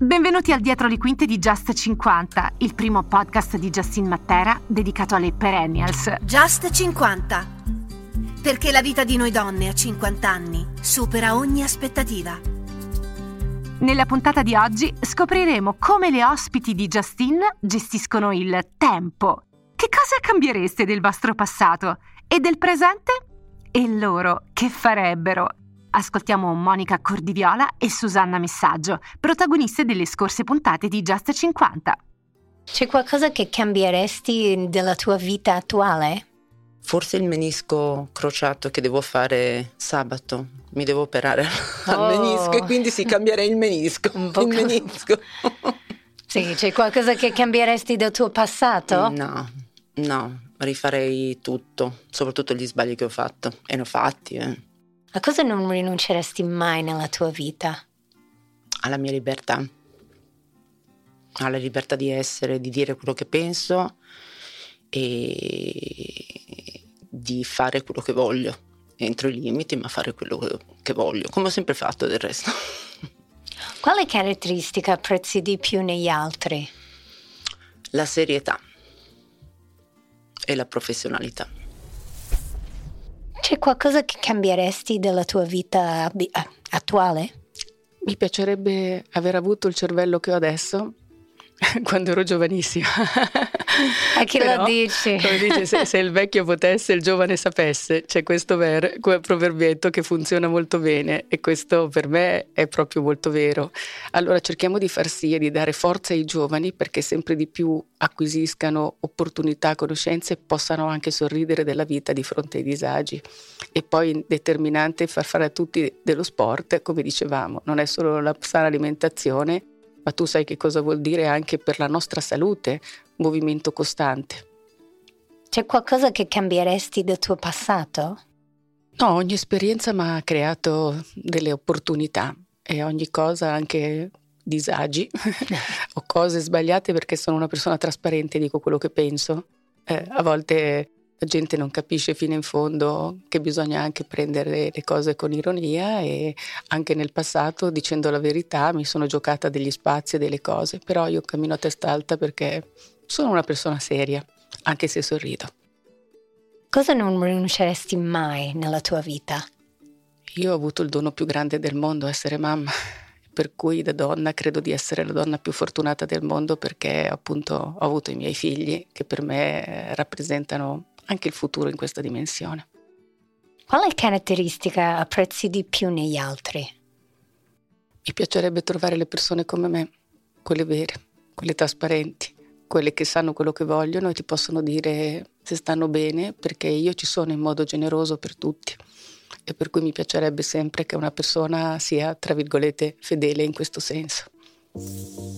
Benvenuti al Dietro le Quinte di Just 50, il primo podcast di Justin Mattera dedicato alle perennials. Just 50. Perché la vita di noi donne a 50 anni supera ogni aspettativa. Nella puntata di oggi scopriremo come le ospiti di Justin gestiscono il tempo. Che cosa cambiereste del vostro passato e del presente? E loro che farebbero? Ascoltiamo Monica Cordiviola e Susanna Messaggio, protagoniste delle scorse puntate di Just 50. C'è qualcosa che cambieresti della tua vita attuale? Forse il menisco crociato che devo fare sabato. Mi devo operare Oh. al menisco e quindi sì, cambierei il menisco. Un po' il menisco. Sì, c'è qualcosa che cambieresti del tuo passato? No, no, rifarei tutto, soprattutto gli sbagli che ho fatto. E ne ho fatti, eh. A cosa non rinunceresti mai nella tua vita? Alla mia libertà. Alla libertà di essere, di dire quello che penso e di fare quello che voglio. Entro i limiti, ma fare quello che- voglio, come ho sempre fatto del resto. Quale caratteristica apprezzi di più negli altri? La serietà e la professionalità. C'è qualcosa che cambieresti della tua vita eh, attuale? Mi piacerebbe aver avuto il cervello che ho adesso quando ero giovanissima. A chi lo Però, dici? Come dice, se, se il vecchio potesse, il giovane sapesse. C'è questo ver- proverbietto che funziona molto bene e questo per me è proprio molto vero. Allora cerchiamo di far sì e di dare forza ai giovani perché sempre di più acquisiscano opportunità, conoscenze e possano anche sorridere della vita di fronte ai disagi. E poi determinante far fare a tutti dello sport, come dicevamo, non è solo la sana alimentazione, ma tu sai che cosa vuol dire anche per la nostra salute, movimento costante. C'è qualcosa che cambieresti del tuo passato? No, ogni esperienza mi ha creato delle opportunità e ogni cosa anche disagi o cose sbagliate perché sono una persona trasparente, dico quello che penso. Eh, a volte la gente non capisce fino in fondo che bisogna anche prendere le cose con ironia e anche nel passato, dicendo la verità, mi sono giocata degli spazi e delle cose, però io cammino a testa alta perché sono una persona seria, anche se sorrido. Cosa non rinunceresti mai nella tua vita? Io ho avuto il dono più grande del mondo, essere mamma, per cui da donna credo di essere la donna più fortunata del mondo perché appunto ho avuto i miei figli che per me eh, rappresentano anche il futuro in questa dimensione. Quale caratteristica apprezzi di più negli altri? Mi piacerebbe trovare le persone come me, quelle vere, quelle trasparenti, quelle che sanno quello che vogliono e ti possono dire se stanno bene perché io ci sono in modo generoso per tutti e per cui mi piacerebbe sempre che una persona sia, tra virgolette, fedele in questo senso.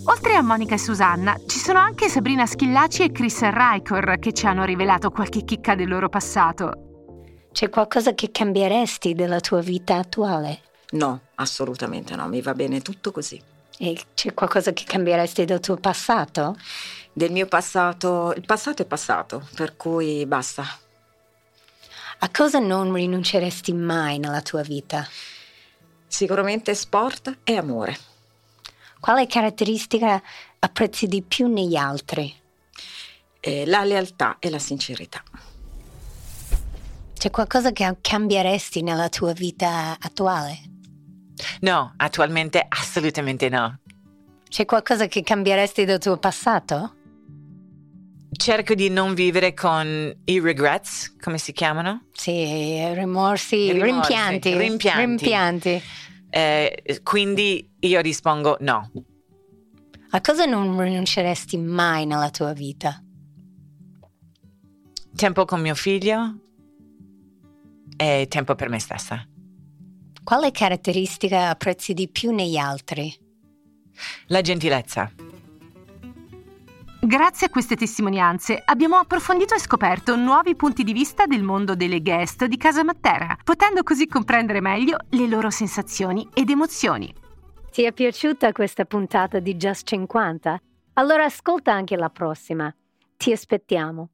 Oltre a Monica e Susanna, ci sono anche Sabrina Schillaci e Chris Ricor che ci hanno rivelato qualche chicca del loro passato. C'è qualcosa che cambieresti della tua vita attuale? No, assolutamente no, mi va bene tutto così. E c'è qualcosa che cambieresti del tuo passato? Del mio passato, il passato è passato, per cui basta. A cosa non rinunceresti mai nella tua vita? Sicuramente sport e amore. Quale caratteristica apprezzi di più negli altri? Eh, la lealtà e la sincerità. C'è qualcosa che cambieresti nella tua vita attuale? No, attualmente assolutamente no. C'è qualcosa che cambieresti del tuo passato? Cerco di non vivere con i regrets, come si chiamano? Sì, rimorsi, Rimorsi, rimpianti. rimpianti. rimpianti. Eh, quindi io rispondo no. A cosa non rinunceresti mai nella tua vita? Tempo con mio figlio e tempo per me stessa. Quale caratteristica apprezzi di più negli altri? La gentilezza. Grazie a queste testimonianze abbiamo approfondito e scoperto nuovi punti di vista del mondo delle guest di Casa Matera, potendo così comprendere meglio le loro sensazioni ed emozioni. Ti è piaciuta questa puntata di Just 50? Allora ascolta anche la prossima. Ti aspettiamo.